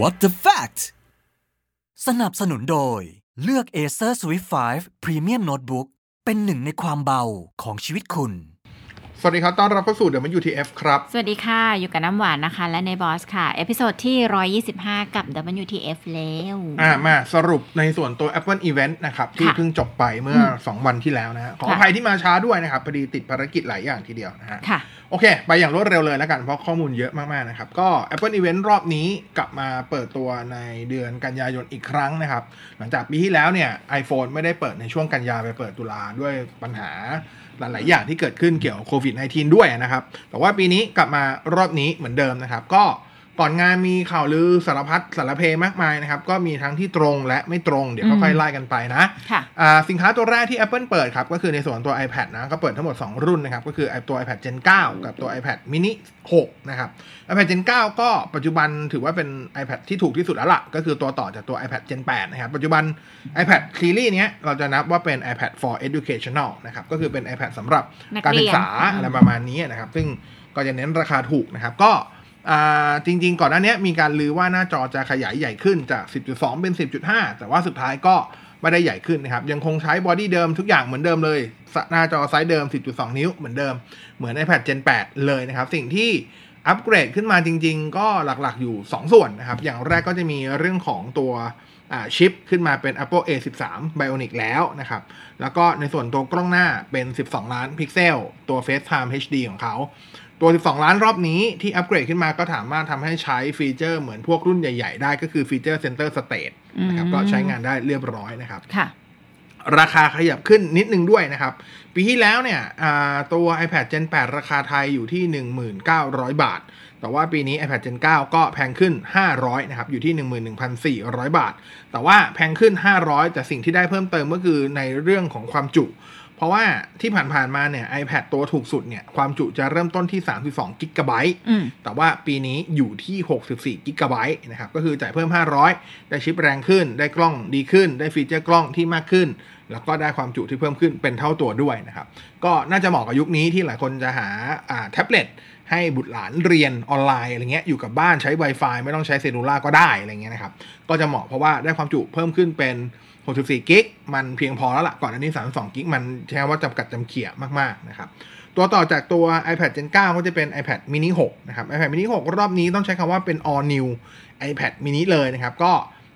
What the fact สนับสนุนโดย เลือก Acer Swift 5 Premium Notebook เป็นหนึ่งในความเบาของชีวิตคุณ สวัสดีครับ ต้อนรับเข้าสู่ WTF ครับ สวัสดีค่ะ อยู่กับน้ำหวานนะคะ และในบอสค่ะ episode ที่ 125 กับ WTF แล้ว อ่ามาสรุปในส่วนตัว Apple Event นะครับ ที่ค่ะเพิ่งจบไปเมื่อ 2 วันที่แล้วนะฮะขออค่ะภัยที่มาช้าด้วยนะครับพอดีติดภารกิจหลายอย่างทีเดียวนะฮะค่ะ โอเค ไปอย่างรวดเร็วเลยแล้วกัน เพราะข้อมูลเยอะมากๆนะครับ ก็ Apple Event รอบนี้กลับมาเปิดตัวในเดือนกันยายนอีกครั้งนะครับ หลังจากปีที่แล้วเนี่ย iPhone ไม่ได้เปิดในช่วงกันยาไปเปิดตุลาด้วยปัญหาหลาย ๆ อย่างที่เกิดขึ้นเกี่ยวกับโควิด -19 ด้วยนะครับ แต่ว่าปีนี้กลับมารอบนี้เหมือนเดิมนะครับ ก็ ก่อนงานมีข่าวลือสารพัดสารเพมากมายนะครับ ก็มีทั้งที่ตรงและไม่ตรงเดี๋ยวค่อยๆไล่กันไปนะค่ะอ่าสินค้าตัวแรกที่ Apple เปิดครับ ก็คือในส่วนตัว iPad นะ ก็เปิดทั้งหมด 2 รุ่นนะครับ ก็คือไอตัว iPad Gen 9 กับตัว iPad mini 6 นะครับ iPad Gen 9 ก็ปัจจุบันถือว่าเป็น iPad ที่ถูกที่สุดแล้วล่ะ ก็คือตัวต่อจากตัว iPad Gen 8 นะครับ ปัจจุบัน iPad series เนี้ยเราจะนับว่าเป็น iPad for educational นะครับก็คือเป็น iPad สำหรับนักการเรีศึยกนษาอืมอะไรประมาณนี้นะครับ ซึ่งก็จะเน้นราคาถูกนะครับก็อ่า จริง ๆ ก่อนหน้านี้มีการลือว่าหน้าจอจะขยายใหญ่ขึ้นจาก 10.2 เป็น 10.5 แต่ว่าสุดท้ายก็ไม่ได้ใหญ่ขึ้นนะครับ ยังคงใช้บอดี้เดิมทุกอย่างเหมือนเดิมเลย หน้าจอไซส์เดิม 10.2 นิ้วเหมือนเดิม เหมือน iPad Gen 8 เลยนะครับ สิ่งที่อัปเกรดขึ้นมาจริง ๆ ก็หลักๆอยู่ 2 ส่วนนะครับ อย่างแรกก็จะมีเรื่องของตัวชิปขึ้นมาเป็น Apple A13 Bionic แล้วนะครับ แล้วก็ในส่วนตัวกล้องหน้าเป็น 12 ล้านพิกเซล ตัว FaceTime HD ของเขา ตัว 12 ล้านรอบนี้ที่อัปเกรดขึ้นมาก็สามารถทำให้ใช้ฟีเจอร์เหมือนพวกรุ่นใหญ่ ๆ ได้ก็คือฟีเจอร์ Center Stage นะครับอืมก็ใช้งานได้เรียบร้อยนะครับค่ะราคาขยับขึ้นนิดนึงด้วยนะครับ ปีที่แล้วเนี่ยอ่าตัว iPad Gen 8 ราคาไทยอยู่ที่ 19,000 บาท แต่ว่าปีนี้ iPad Gen 9 ก็แพงขึ้น 500 นะครับ อยู่ที่ 11,400 บาท แต่ว่าแพงขึ้น 500 แต่สิ่งที่ได้เพิ่มเติมก็คือในเรื่องของความจุ เพราะว่าที่ผ่านๆมาเนี่ย iPad ตัวถูกสุดเนี่ย ความจุจะเริ่มต้นที่ 32กิกะไบต์อืมแต่ว่าปีนี้อยู่ที่ 64กิกะไบต์นะครับ ก็คือจ่ายเพิ่ม 500 ได้ชิปแรงขึ้น ได้กล้องดีขึ้น ได้ฟีเจอร์กล้องที่มากขึ้น แล้วก็ได้ความจุที่เพิ่มขึ้นเป็นเท่าตัวด้วยนะครับ ก็น่าจะเหมาะกับยุคนี้ที่หลายคนจะหาอ่าแท็บเล็ตให้บุตรหลานเรียนออนไลน์อะไรเงี้ยอยู่กับบ้านใช้ Wi-Fi ไม่ต้องใช้ cellular ก็ได้อะไรเงี้ยนะครับ ก็จะเหมาะเพราะว่าได้ความจุเพิ่มขึ้นเป็น 64กิกมันเพียงพอแล้วล่ะ ก่อนอันนี้32กิกมันใช้คำว่าจำกัดจำเขี่ยมากๆนะครับ ตัวต่อจากตัว iPad Gen 9 ก็จะเป็น iPad mini 6 นะครับ iPad mini 6 รอบนี้ต้องใช้คำว่าเป็น all new iPad mini เลยนะครับ ก็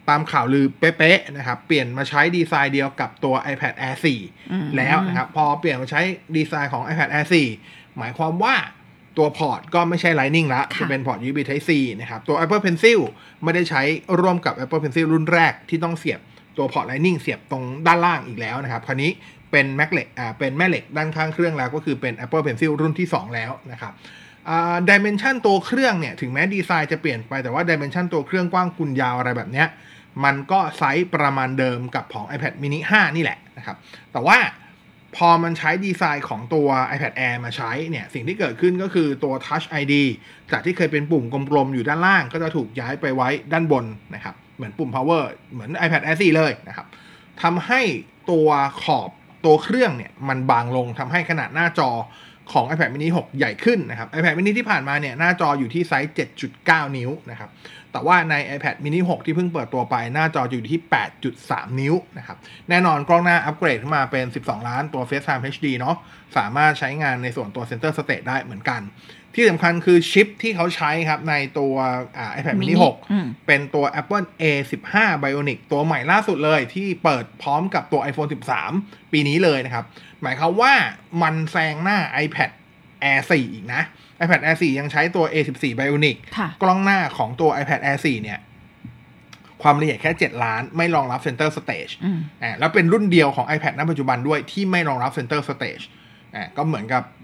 ตามข่าวลือเป๊ะๆนะครับ เปลี่ยนมาใช้ดีไซน์เดียวกับตัว iPad Air อืม4แล้วนะครับ พอเปลี่ยนมาใช้ดีไซน์ของ iPad Air 4 หมายความว่าตัวพอร์ตก็ไม่ใช่ Lightning ละค่ะจะเป็นพอร์ต USB Type C นะครับ ตัว Apple Pencil ไม่ได้ใช้ร่วมกับ Apple Pencil รุ่นแรกที่ต้องเสียบ ตัวพอร์ต Lightning เสียบตรงด้านล่างอีกแล้วนะครับ คราวนี้เป็นแม่เหล็กอ่าเป็นแม่เหล็กด้านข้างเครื่องแล้วก็คือเป็น Apple Pencil รุ่นที่ 2 แล้วนะครับdimension ตัวเครื่องเนี่ย ถึงแม้ดีไซน์จะเปลี่ยนไปแต่ว่า dimension ตัวเครื่องกว้างคูณยาวอะไรแบบเนี้ยมันก็ไซส์ประมาณเดิมกับของ iPad mini 5 นี่แหละนะครับ แต่ว่าพอมันใช้ดีไซน์ของตัว iPad Air มาใช้เนี่ย สิ่งที่เกิดขึ้นก็คือตัว Touch ID จากที่เคยเป็นปุ่มกลมๆ อยู่ด้านล่างก็จะถูกย้ายไปไว้ด้านบนนะครับ เหมือนปุ่ม power เหมือน iPad Air 4เลยนะครับทำให้ตัวขอบตัวเครื่องเนี่ยมันบางลงทำให้ขนาดหน้าจอของ iPad mini 6 ใหญ่ขึ้นนะครับ iPad mini ที่ผ่านมาเนี่ยหน้าจออยู่ที่ไซส์ 7.9 นิ้วนะครับ แต่ว่าใน iPad mini 6 ที่เพิ่งเปิดตัวไปหน้าจออยู่ที่ 8.3 นิ้วนะครับ แน่นอนกล้องหน้าอัปเกรดขึ้นมาเป็น 12 ล้านตัว FaceTime HD เนาะ สามารถใช้งานในส่วนตัว Center Stage ได้เหมือนกัน ที่สำคัญคือชิปที่เขาใช้ครับ ในตัวอ่า iPad mini อืม6เป็นตัว Apple A15 Bionic ตัวใหม่ล่าสุดเลย ที่เปิดพร้อมกับตัว iPhone 13 ปีนี้เลยนะครับ หมายความว่ามันแซงหน้า iPad Air 4 อีกนะ iPad Air 4 ยังใช้ตัว A14 Bionic ค่ะกล้องหน้าของตัว iPad Air 4 เนี่ย ความละเอียดแค่ 7 ล้าน ไม่รองรับ Center Stage อืมอ่าแล้วเป็นรุ่นเดียวของ iPad ณปัจจุบันด้วยที่ไม่รองรับ Center Stage อ่าก็เหมือนกับอืม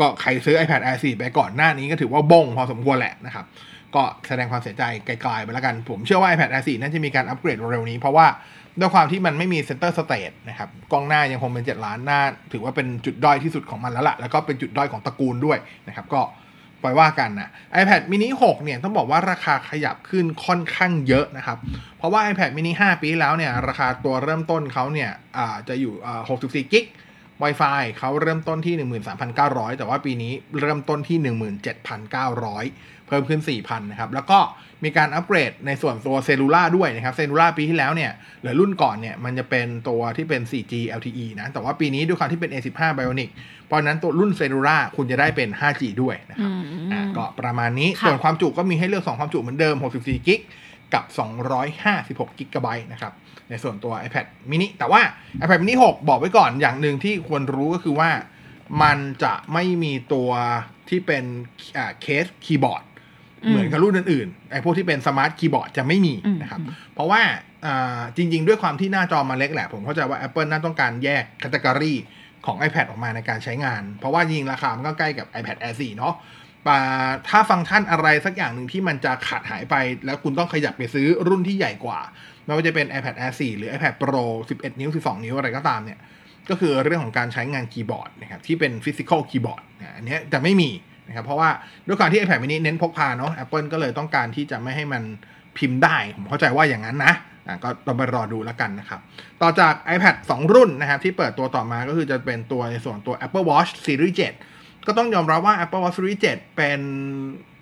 ก็ใครซื้อ iPad Air 4 ไปก่อนหน้านี้ก็ถือว่าบงพอสมควรแหละนะครับ ก็แสดงความเสียใจไกลๆไปแล้วกัน ผมเชื่อว่า iPad Air 4 น่าจะมีการอัปเกรดเร็วนี้ เพราะว่าด้วยความที่มันไม่มี Center Stage นะครับ กล้องหน้ายังคงเป็น 7 ล้านหน้า ถือว่าเป็นจุดด้อยที่สุดของมันแล้วล่ะ แล้วก็เป็นจุดด้อยของตระกูลด้วยนะครับ ก็ปล่อยว่ากันนะ iPad mini 6 เนี่ยต้องบอกว่าราคาขยับขึ้นค่อนข้างเยอะนะครับ เพราะว่า iPad mini 5 ปีแล้วเนี่ยราคาตัวเริ่มต้นเขาเนี่ยจะอยู่ 64กิก Wi-Fi เขาเริ่มต้นที่ 13,900 แต่ว่าปีนี้เริ่มต้นที่ 17,900 เพิ่มขึ้น 4,000 นะครับ แล้วก็มีการอัปเกรดในส่วนตัว cellular ด้วยนะครับ cellular ปีที่แล้วเนี่ยหรือรุ่นก่อนเนี่ยมันจะเป็นตัวที่เป็น 4G LTE นะ แต่ว่าปีนี้ด้วยความที่เป็น A15 Bionic เพราะฉะนั้นตัวรุ่น cellular คุณจะได้เป็น 5G ด้วยนะครับอืมอ่าก็ประมาณนี้ค่ะส่วนความจุก็มีให้เลือก 2 ความจุเหมือนเดิม64กิก กับ 256กิกะไบต์นะครับ ในส่วนตัว iPad mini แต่ว่า iPad mini 6 บอกไว้ก่อนอย่างหนึ่งที่ควรรู้ก็คือว่า มันจะไม่มีตัวที่เป็นอ่าเคสคีย์บอร์ดอืมเหมือนกับรุ่นอื่นๆ ไอ้พวกที่เป็น smart keyboard จะไม่มีอืมนะครับอืมเพราะว่าอ่าจริง ๆ ด้วยความที่หน้าจอมันเล็กแหละ ผมเข้าใจว่า Apple น่าต้องการแยก category ของ iPad ออกมาในการใช้งาน เพราะว่าจริงๆราคามันก็ใกล้กับ iPad Air 4 เนาะอ่า ถ้าฟังก์ชันอะไรสักอย่างหนึ่งที่มันจะขาดหายไป แล้วคุณต้องขยับไปซื้อรุ่นที่ใหญ่กว่า ไม่ว่าจะเป็น iPad Air 4 หรือ iPad Pro 11 นิ้ว 12 นิ้วอะไรก็ตามเนี่ย ก็คือเรื่องของการใช้งานคีย์บอร์ดนะครับที่เป็นฟิสิกอลคีย์บอร์ดอันนี้จะไม่มีนะครับเพราะว่าด้วยความที่ iPad mini เน้นพกพาเนาะ Apple ก็เลยต้องการที่จะไม่ให้มันพิมพ์ได้ ผมเข้าใจว่าอย่างนั้นนะอะก็ต้องไปรอดูแล้วกันนะครับ ต่อจาก iPad 2 รุ่นนะครับที่เปิดตัวต่อมาก็คือจะเป็นตัวในส่วนตัว Apple Watch Series 7 ก็ต้องยอมรับว่า Apple Watch Series 7 เป็น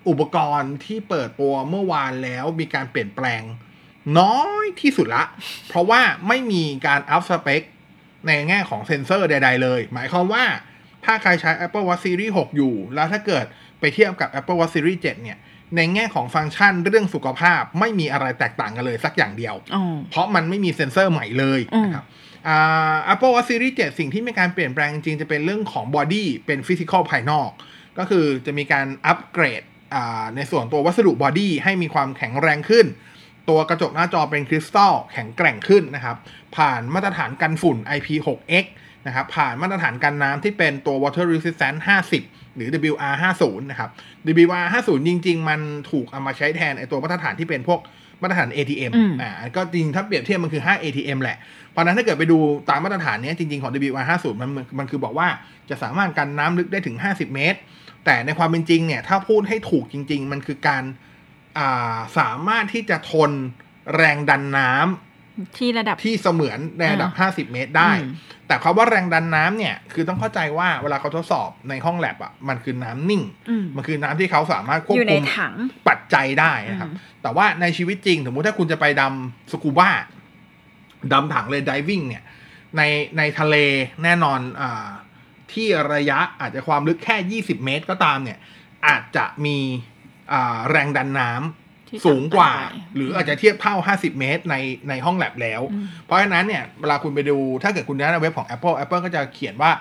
อุปกรณ์ที่เปิดตัวเมื่อวานแล้วมีการเปลี่ยนแปลงน้อยที่สุดละ เพราะว่าไม่มีการอัพสเปคในแง่ของเซ็นเซอร์ใด ๆ เลย หมายความว่าถ้าใครใช้ Apple Watch Series 6 อยู่ แล้วถ้าเกิดไปเทียบกับ Apple Watch Series 7 เนี่ย ในแง่ของฟังก์ชันเรื่องสุขภาพไม่มีอะไรแตกต่างกันเลยสักอย่างเดียวอ๋อเพราะมันไม่มีเซ็นเซอร์ใหม่เลยนะครับ อ่า Apple Watch Series 7 สิ่งที่มีการเปลี่ยนแปลงจริงๆจะเป็นเรื่องของ body เป็น physical ภายนอก ก็คือจะมีการอัปเกรดในส่วนตัววัสดุบอดี้ให้มีความแข็งแรงขึ้น ตัวกระจกหน้าจอเป็นคริสตัลแข็งแกร่งขึ้นนะครับ ผ่านมาตรฐานกันฝุ่น IP6X นะครับ ผ่านมาตรฐานกันน้ำที่เป็นตัว water resistant 50 หรือ WR50 นะครับ WR50 จริง ๆ มันถูกเอามาใช้แทนไอตัวมาตรฐานที่เป็นพวก มาตรฐาน ATM อืมอ่าก็จริงถ้าเปรียบเทียบมันคือ 5 ATM แหละ เพราะฉะนั้นถ้าเกิดไปดูตามมาตรฐานเนี้ยจริง ๆ ของ WR50 มันมันมันคือบอกว่าจะสามารถกันน้ำลึกได้ถึง 50 เมตร แต่ในความเป็นจริงเนี่ย ถ้าพูดให้ถูกจริง ๆ มันคือการอ่าสามารถที่จะทนแรงดันน้ำ ที่ระดับที่เสมือนในระดับ 50 เมตรได้อืมแต่คำว่าแรงดันน้ำเนี่ย คือต้องเข้าใจว่าเวลาเขาทดสอบในห้องแลบอะมันคือน้ำนิ่งอืมมันคือน้ำที่เขาสามารถควบอยู่ในคุมถังปัจจัยได้นะครับอืมแต่ว่าในชีวิตจริง สมมุติถ้าคุณจะไปดำสกูบ้าดำถังเลยดิวิ่งเนี่ย ในในทะเลแน่นอนอ่าที่ระยะอาจจะความลึกแค่ 20 เมตรก็ตามเนี่ย อาจจะมีอ่าแรงดันน้ำที่ สูงกว่าต่ำไปหรืออาจจะเทียบเท่า 50 เมตร ในในห้องแลบแล้วอืมเพราะฉะนั้นเนี่ยเวลาคุณไปดูถ้าเกิดคุณดูในเว็บของ Apple Apple ก็จะเขียนว่า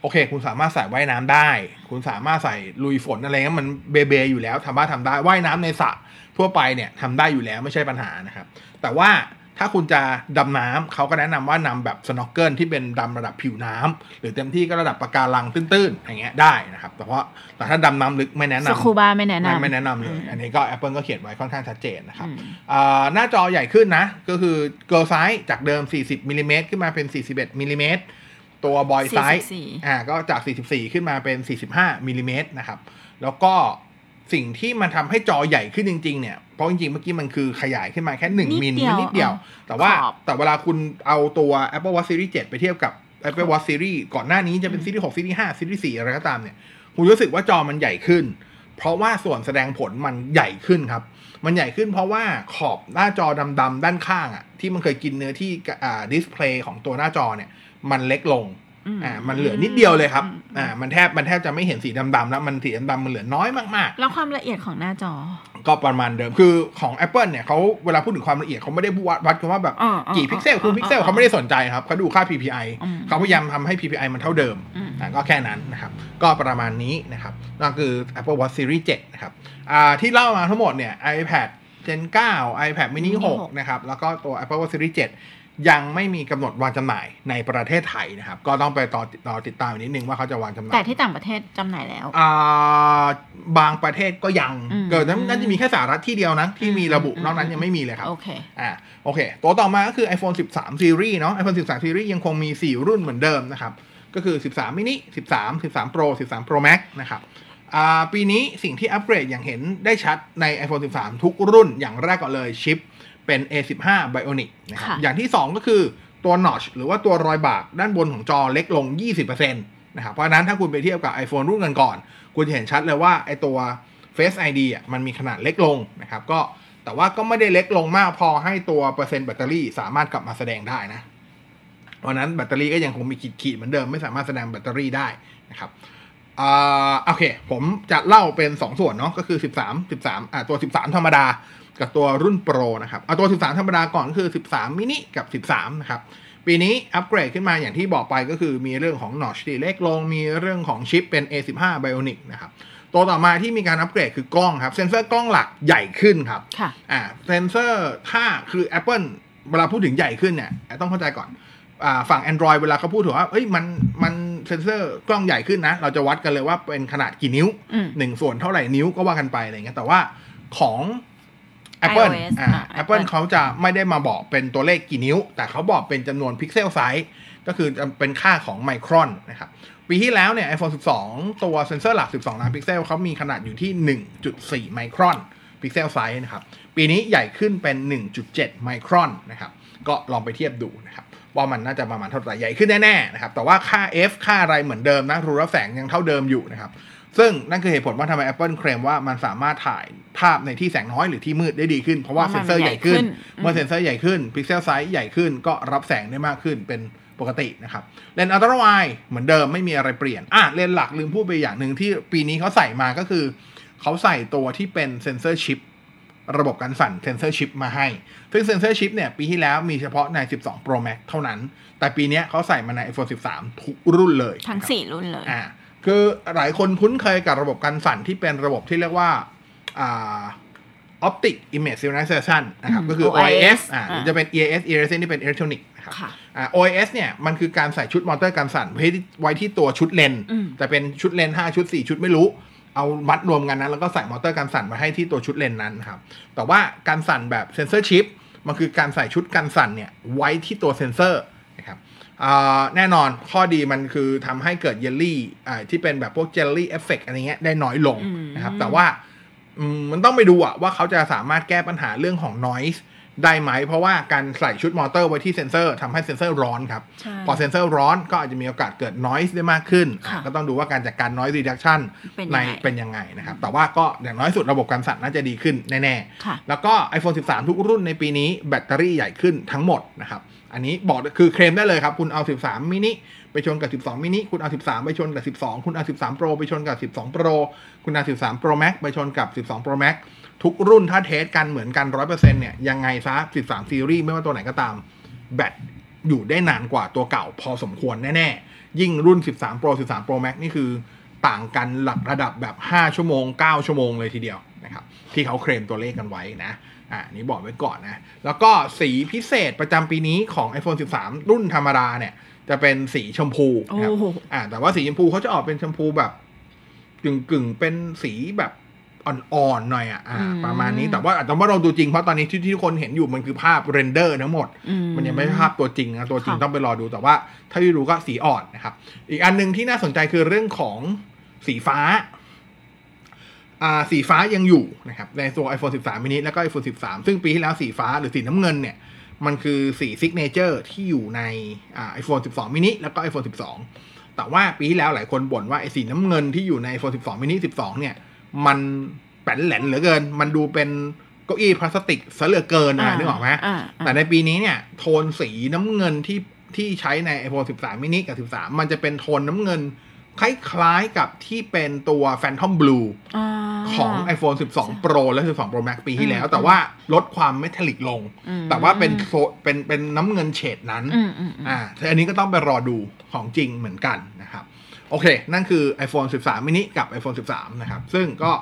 โอเค คุณสามารถใส่ว่ายน้ำได้ คุณสามารถใส่ลุยฝนอะไรเงี้ยมันเบเบอยู่แล้วทำว่าทำได้ว่ายน้ำในสระทั่วไปเนี่ยทำได้อยู่แล้วไม่ใช่ปัญหานะครับ แต่ว่า ถ้าคุณจะดำน้ำเขาก็แนะนำว่าดำแบบ snorkel ที่เป็นดำระดับผิวน้ำหรือเต็มที่ก็ระดับปะการังตื้นๆอย่างเงี้ยได้นะครับ แต่ว่าแต่ถ้าดำน้ำลึกไม่แนะนำคูบาไม่แนะนำไม่แนะนำเลยอืมอันนี้ก็ Apple ก็เขียนไว้ค่อนข้างชัดเจนนะครับอืมอ่าหน้าจอใหญ่ขึ้นนะ ก็คือ girl size จากเดิม 40มิลลิเมตรขึ้นมาเป็น 41มิลลิเมตรตัว boy size 44อ่าก็จาก 44 ขึ้นมาเป็น 45มิลลิเมตรนะครับ แล้วก็สิ่งที่มันทำให้จอใหญ่ขึ้นจริง ๆ เนี่ยเพ ราะจริงๆเมื่อกี้มันคือขยายขึ้นมาแค่นิด1มิลเดียวนิดเดียวอะแต่ว่าขอบแต่เวลาคุณเอาตัว Apple Watch Series 7 ไปเทียบกับ Apple Watch Series ก่อนหน้านี้จะเป็น Series 6 Series 5 Series 4 อะไรก็ตามเนี่ยคุณรู้สึกว่าจอมันใหญ่ขึ้น เพราะว่าส่วนแสดงผลมันใหญ่ขึ้นครับ มันใหญ่ขึ้นเพราะว่าขอบหน้าจอดำๆด้านข้างอะที่มันเคยกินเนื้อที่อ่า display ของตัวหน้าจอเนี่ยมันเล็กลง อืมอ่ามันเหลือนิดเดียวเลยครับอืมอ่ามันแทบมันแทบจะไม่เห็นสีดำๆแล้วมันสีดำๆมันเหลือน้อยมากแล้วความละเอียดของหน้าจอๆก็ประมาณเดิมคือของ Apple เนี่ยเขาเวลาพูดถึงความละเอียดเขาไม่ได้วัดวัดกันว่าแบบอ่าอ่ากี่พิกเซลอ่าคือพิกเซลอ่าเขาไม่ได้สนใจครับเขาดูค่า PPI อืมเขาพยายามทำให้ PPI มันเท่าเดิมอืมอ่าก็แค่นั้นนะครับก็ประมาณนี้นะครับนั่นคือ Apple Watch Series 7นะครับอ่าที่เล่ามาทั้งหมดเนี่ย iPad Gen 9 iPad mini 6 นะครับ แล้วก็ตัว Apple Watch Series 7 ยังไม่มีกำหนดวางจำหน่ายในประเทศไทยนะครับ ก็ต้องไปต่อรอติดตามอีกนิดนึงว่าเขาจะวางจำหน่าย แต่ที่ต่างประเทศจำหน่ายแล้วอ่าบางประเทศก็ยังอืมเกิดนั้นน่าจะมีแค่สหรัฐที่เดียวนะที่มีระบุอืมนอกนั้นยังไม่มีเลยครับ โอเคอ่าโอเค ตัวต่อมาก็คือ iPhone 13 Series เนาะ iPhone 13 Series ยังคงมี 4 รุ่นเหมือนเดิมนะครับ ก็คือ 13 mini 13 13 Pro 13 Pro Max นะครับอ่าปีนี้สิ่งที่อัปเกรดอย่างเห็นได้ชัดใน iPhone 13 ทุกรุ่นอย่างแรกก่อนเลยชิป เป็น A15 Bionic นะครับค่ะอย่างที่ 2 ก็คือตัวนอชหรือว่าตัวรอยบากด้านบนของจอเล็กลง 20%นะครับ เพราะฉะนั้นถ้าคุณไปเทียบกับ iPhone รุ่นกันก่อนๆคุณจะเห็นชัดเลยว่าไอตัว Face ID อะมันมีขนาดเล็กลงนะครับ ก็แต่ว่าก็ไม่ได้เล็กลงมากพอให้ตัวเปอร์เซ็นต์แบตเตอรี่สามารถกลับมาแสดงได้นะ เพราะนั้นแบตเตอรี่ก็ยังคงมีขีดๆเหมือนเดิมไม่สามารถแสดงแบตเตอรี่ได้นะครับ อ่าโอเค ผมจะเล่าเป็น 2 ส่วนเนาะก็คือ 13 13อ่าตัว 13 ธรรมดา กับตัวรุ่นโปรนะครับเอาตัว 13 ธรรมดาก่อนก็คือ 13 มินิกับ 13 นะครับ ปีนี้อัปเกรดขึ้นมาอย่างที่บอกไปก็คือมีเรื่องของ notch ที่เล็กลง มีเรื่องของชิปเป็น A15 Bionic นะครับตัวต่อมาที่มีการอัปเกรดคือกล้องครับ เซนเซอร์กล้องหลักใหญ่ขึ้นครับค่ะอ่าเซนเซอร์ถ้าคือ Apple เวลาพูดถึงใหญ่ขึ้นเนี่ยต้องเข้าใจก่อนอ่า ฝั่ง Android เวลาเขาพูดถึงว่าเอ้ยมันมันเซนเซอร์กล้องใหญ่ขึ้นนะ เราจะวัดกันเลยว่าเป็นขนาดกี่นิ้วอืมหนึ่งส่วนเท่าไหร่นิ้วก็ว่ากันไปอะไรเงี้ยแต่ว่าของ Apple iOS อ่าอ่า Apple Apple เขาจะไม่ได้มาบอกเป็นตัวเลขกี่นิ้ว แต่เขาบอกเป็นจำนวน pixel size ก็คือจะเป็นค่าของไมครอนนะครับ ปีที่แล้วเนี่ย iPhone 12 ตัวเซนเซอร์หลัก 12 ล้านพิกเซลเขามีขนาดอยู่ที่ 1.4 ไมครอน pixel size นะครับ ปีนี้ใหญ่ขึ้นเป็น 1.7 ไมครอนนะครับ ก็ลองไปเทียบดูนะครับ ว่ามันน่าจะประมาณเท่าไหร่ใหญ่ขึ้นแน่ๆนะครับแต่ว่าค่า f ค่าอะไรเหมือนเดิมนะรูรับแสงยังเท่าเดิมอยู่นะครับซึ่งนั่นคือเหตุผลว่าทำไม Apple เคลมว่ามันสามารถถ่ายภาพในที่แสงน้อยหรือที่มืดได้ดีขึ้น เพราะว่าเพเซราะเซนเซอร์มันใหญ่ขึ้นใหญ่ขึ้น เมื่อเซนเซอร์ใหญ่ขึ้น pixel size ใหญ่ขึ้นก็รับแสงได้มากขึ้นเป็นปกตินะครับเลนส์ ultra wide เหมือนเดิมไม่มีอะไรเปลี่ยนอะเลนส์หลักลืมพูดไปอย่างหนึ่งที่ปีนี้เขาใส่มาก็คือ เขาใส่ตัวที่เป็น sensor shift ระบบการสั่น sensor shift มาให้ ซึ่ง sensor shift เนี่ยปีที่แล้วมีเฉพาะใน 12 Pro Max เท่านั้น แต่ปีเนี้ยเขาใส่มาใน iPhone 13 ทุกรุ่นเลย ทั้งนะครับสี่รุ่นเลยอ่าคือหลายคนคุ้นเคยกับระบบการสั่นที่เป็นระบบที่เรียกว่าอ่า Optic Image Synchronization นะครับอืมก็คือ OIS OIS อ่าหรืออ่าจะเป็น EIS EIS นี่เป็น Electronic นะครับค่ะอ่า OIS เนี่ยมันคือการใส่ชุดมอเตอร์การสั่นไว้ที่ไว้ที่ตัวชุดเลนส์อืมแต่เป็นชุดเลนส์5ชุด 4 ชุดไม่รู้ เอามัดรวมกันนะแล้วก็ใส่มอเตอร์การสั่นมาให้ที่ตัวชุดเลนส์นั้นนะครับ แต่ว่าการสั่นแบบ sensor shift มันคือการใส่ชุดการสั่นเนี่ยไว้ที่ตัวเซนเซอร์นะครับอ่าแน่นอนข้อดีมันคือทำให้เกิดเยลลี่อ่าที่เป็นแบบพวก jelly effect อะไรเงี้ยได้น้อยลงอืมนะครับ แต่ว่าอืมมันต้องไปดูอะว่าเขาจะสามารถแก้ปัญหาเรื่องของ noise ได้ไหม เพราะว่าการใส่ชุดมอเตอร์ไว้ที่เซนเซอร์ทำให้เซนเซอร์ร้อนครับใช่พอเซนเซอร์ร้อนก็อาจจะมีโอกาสเกิด noise ได้มากขึ้นค่ะก็ต้องดูว่าการจัดการ noise reduction เป็นในยังไงเป็นยังไงนะครับ แต่ว่าก็อย่างน้อยสุดระบบการสั่นน่าจะดีขึ้นแน่ค่ะๆแล้วก็ iPhone 13 ทุกรุ่นในปีนี้แบตเตอรี่ใหญ่ขึ้นทั้งหมดนะครับอันนี้บอกคือเคลมได้เลยครับ คุณเอา 13 มินิไปชนกับ 12 มินิ คุณเอา 13 ไปชนกับ 12 คุณเอา 13 Pro ไปชนกับ 12 Pro คุณเอา 13 Pro Max ไปชนกับ 12 Pro Max ทุกรุ่นถ้าเทสกันเหมือนกัน100%เนี่ยยังไงซะ13ซีรีส์ไม่ว่าตัวไหนก็ตาม แบตอยู่ได้นานกว่าตัวเก่าพอสมควรแน่ๆ ยิ่งรุ่น 13 Pro 13 Pro Max นี่คือต่างกันหลักระดับแบบ 5 ชั่วโมง 9 ชั่วโมงเลยทีเดียวนะครับที่เขาเคลมตัวเลขกันไว้นะอ่านี่บอกไว้ก่อนนะ แล้วก็สีพิเศษประจำปีนี้ของ iPhone 13 รุ่นธรรมดาเนี่ย จะเป็นสีชมพูนะครับโอ้โหอ่าแต่ว่าสีชมพูเขาจะออกเป็นชมพูแบบกึ่งกึ่งๆเป็นสีแบบ อ่อนๆหน่อยอะอ่าอืมประมาณนี้แต่ว่าอาจจะว่าเราดูจริงเพราะตอนนี้ที่ที่ทุกคนเห็นอยู่มันคือภาพเรนเดอร์ทั้งหมดอืมันยังไม่ใช่ภาพตัวจริงนะตัวจริงค่ะต้องไปรอดูแต่ว่า ถ้าที่รู้ก็สีอ่อนนะครับ อีกอันหนึ่งที่น่าสนใจคือเรื่องของสีฟ้าอ่าสีฟ้ายังอยู่นะครับในตัว iPhone 13 mini แล้วก็ iPhone 13 ซึ่งปีที่แล้วสีฟ้าหรือสีน้ำเงินเนี่ย มันคือสีซิกเนเจอร์ที่อยู่ในอ่า iPhone 12 mini แล้วก็ iPhone 12 แต่ว่าปีที่แล้วหลายคนบ่นว่าไอ้สีน้ำเงินที่อยู่ใน iPhone 12 mini 12 เนี่ย มันแป้นแหลนเหลือเกิน มันดูเป็นเก้าอี้พลาสติกซะเหลือเกินนะนึกออกไหมอ่าอ่าแต่ในปีนี้เนี่ย โทนสีน้ำเงินที่ที่ใช้ใน iPhone 13 mini กับ 13 มันจะเป็นโทนน้ำเงิน คล้ายๆกับที่เป็นตัว Phantom Blue าของ iPhone 12 Pro และ 12 Pro Max ปีที่แล้วอืมแต่ว่าลดความเมทัลลิกลงอืมแต่ว่าเป็นโทเป็นเป็นน้ำเงินเฉดนั้นอืมอืมอืมอ่าแต่อันนี้ก็ต้องไปรอดูของจริงเหมือนกันนะครับ โอเค นั่นคือ iPhone 13 mini กับ iPhone 13 นะครับ ซึ่งก็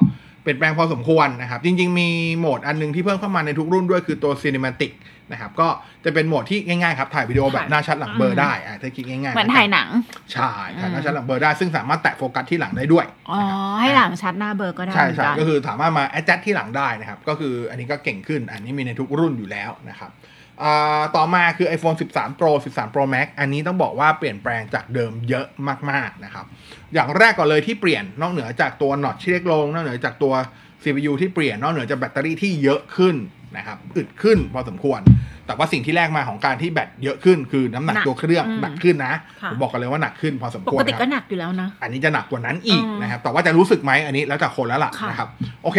เปลี่ยนแปลงพอสมควรนะครับ จริง ๆ มีโหมดอันหนึงที่เพิ่มเข้ามาในทุกรุ่นด้วยคือตัว Cinematic นะครับ ก็จะเป็นโหมดที่ง่ายๆครับ ถ่ายวิดีโอแบบหน้าชัดหลังเบลอได้อ่าถ้าคิดง่ายๆเหมือนถ่ายหนัง ใช่ ถ่ายหน้าชัดหลังเบลอได้ ซึ่งสามารถแตะโฟกัสที่หลังได้ด้วย อ๋อนะครับให้หลังชัดหน้าเบอร์ก็ได้ ใช่เหมือนใช่กันก็คือสามารถมา adjust ที่หลังได้นะครับ ก็คืออันนี้ก็เก่งขึ้น อันนี้มีในทุกรุ่นอยู่แล้วนะครับอ่า ต่อมาคือ iPhone 13 Pro 13 Pro Max อันนี้ต้องบอกว่าเปลี่ยนแปลงจากเดิมเยอะมากๆนะครับ อย่างแรกก่อนเลยที่เปลี่ยนนอกเหนือจากตัวนอตที่เล็กลง นอกเหนือจากตัว CPU ที่เปลี่ยน นอกเหนือจากแบตเตอรี่ที่เยอะขึ้นนะครับอึดขึ้นพอสมควร แต่ว่าสิ่งที่แลกมาของการที่แบตเยอะขึ้น คือน้ำหนักหนักตัวเครื่องอืมหนักขึ้นนะค่ะผมบอกกันเลยว่าหนักขึ้นพอสมปควกรติคก็รับหนักอยู่แล้วนะ อันนี้จะหนักกว่านั้นอีกอืมนะครับแต่ว่าจะรู้สึกไหมอันนี้แล้วแต่คนแล้วล่ะค่ะนะครับโอเค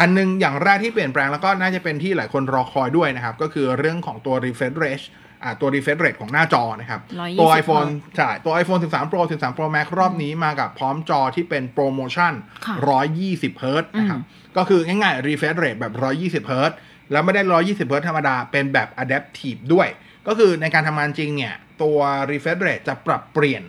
อันหนึงอย่างแรกที่เปลี่ยนแปลงแล้วก็น่าจะเป็นที่หลายคนรอคอยด้วยนะครับ ก็คือเรื่องของตัว refresh rate อ่าตัว refresh rate ของหน้าจอนะครับ120ตัว iPhone ใช่ตัว iPhone 13 Pro 13 Pro Max รอบนี้มากับพร้อมจอที่เป็นโปรโมชั่นค่ะ120เฮิร์ตซ์นะครับอืมก็คือง่ายๆ refresh rate แบบ 120เฮิร์ตซ์แล้วไม่ได้ 120เฮิร์ตซ์ธรรมดา เป็นแบบ adaptive ด้วย ก็คือในการทำงานจริงเนี่ย ตัว refresh rate จะปรับเปลี่ยน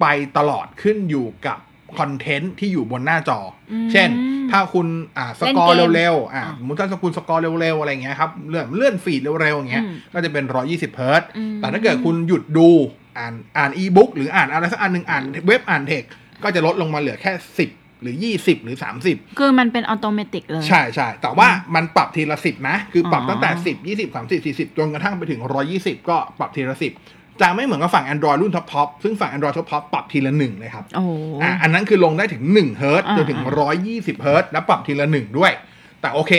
ไปตลอดขึ้นอยู่กับ คอนเทนต์ที่อยู่บนหน้าจออมเช่น ถ้าคุณอ่า scroll เล่นเกมเร็วๆอ่าอะสมมติถ้าคุณ scroll เร็วๆอะไรเงี้ยครับเลื่อนเลื่อน feed เร็วๆอย่างเงี้ยอืมก็จะเป็น 120เฮิร์ตซ์อืมแต่ถ้าเกิดคุณหยุดดูอ่านอ่านอีบุ๊กหรืออ่านอะไรสักอันหนึ่งอ่านเว็บอ่านเทคก็จะลดลงมาเหลือแค่ 10หรือ 20 หรือ 30 คือมันเป็นอัตโนมัติเลย ใช่ใช่แต่ว่ามันปรับทีละสิบนะ คือปรับอ๋อตั้งแต่สิบยี่สิบสามสิบสี่สิบจนกระทั่งไปถึงร้อยี่สิบก็ปรับทีละสิบ จะไม่เหมือนกับฝั่ง Android รุ่นท็อปทอปซึ่งฝั่ง Android ท็อปทอปปรับทีละหนึ่งเลยครับโอ้โหอะอันนั้นคือลงได้ถึง1เฮิร์ตซ์อ่าจนถึง 120เฮิร์ตซ์แล้วปรับทีละหนึ่งด้วย แต่โอเค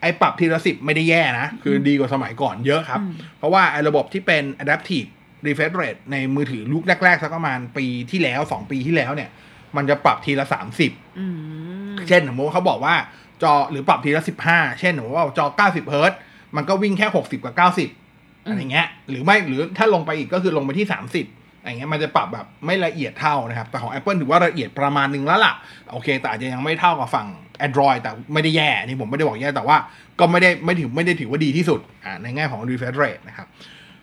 ไอ้ปรับทีละสิบไม่ได้แย่นะ คือดีกว่าสมัยก่อนเยอะครับอืมเพราะว่าไอ้ระบบที่เป็น adaptive refresh rate ในมือถือลูกแรกๆสักประมาณปีที่แล้ว 2 ปีที่แล้วเนี่ย มันจะปรับทีละ 30อืมเช่นสมมติว่าเขาบอกว่าจอหรือปรับทีละสิบห้าเช่นสมมติว่าจอเก้าสิบเฮิร์ตซ์มันก็วิ่งแค่หกสิบกับเก้าสิบ อืมอะไรเงี้ย หรือไม่หรือถ้าลงไปอีกก็คือลงไปที่สามสิบอะไรเงี้ยมันจะปรับแบบไม่ละเอียดเท่านะครับ แต่ของ Apple ถือว่าละเอียดประมาณหนึ่งแล้วล่ะ โอเค แต่อาจจะยังไม่เท่ากับฝั่ง Android แต่ไม่ได้แย่อันนี่ผมไม่ได้บอกแย่แต่ว่าก็ไม่ได้ไม่ถือไม่ได้ถือว่าดีที่สุดอ่าในแง่ของ refresh rate นะครับ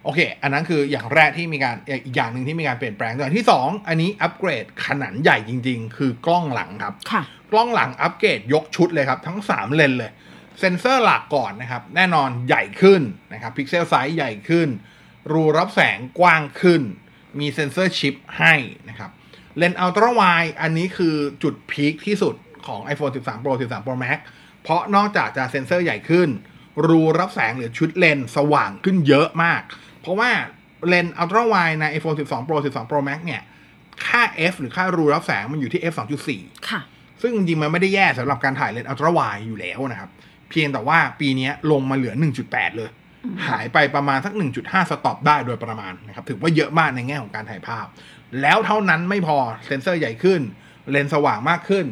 โอเค อันนั้นคืออย่างแรกที่มีการอีกอย่างหนึ่งที่มีการเปลี่ยนแปลงอย่างที่สองอันนี้อัปเกรดขนาดใหญ่จริง ๆ คือกล้องหลังครับค่ะกล้องหลังอัปเกรดยกชุดเลยครับ ทั้ง 3 เลนส์เลย เซนเซอร์หลักก่อนนะครับ แน่นอนใหญ่ขึ้นนะครับ pixel size ใหญ่ขึ้น รูรับแสงกว้างขึ้น มี sensor shift ให้นะครับเลนส์ ultra wide อันนี้คือจุดพีคที่สุดของ iPhone 13 Pro 13 Pro Max เพราะนอกจากจะเซนเซอร์ใหญ่ขึ้น รูรับแสงหรือชุดเลนส์สว่างขึ้นเยอะมาก เพราะว่าเลนส์ ultra wide ใน iPhone 12 Pro 12 Pro Max เนี่ยค่า f หรือค่ารูรับแสงมันอยู่ที่ f 2.4 ค่ะ ซึ่งจริงๆมันไม่ได้แย่สำหรับการถ่ายเลนส์ ultra wide อยู่แล้วนะครับ เพียงแต่ว่าปีนี้ลงมาเหลือ 1.8 เลย หายไปประมาณสัก 1.5 stop ได้โดยประมาณนะครับถือว่าเยอะมากในแง่ของการถ่ายภาพ แล้วเท่านั้นไม่พอเซนเซอร์ใหญ่ขึ้น เลนส์สว่างมากขึ้น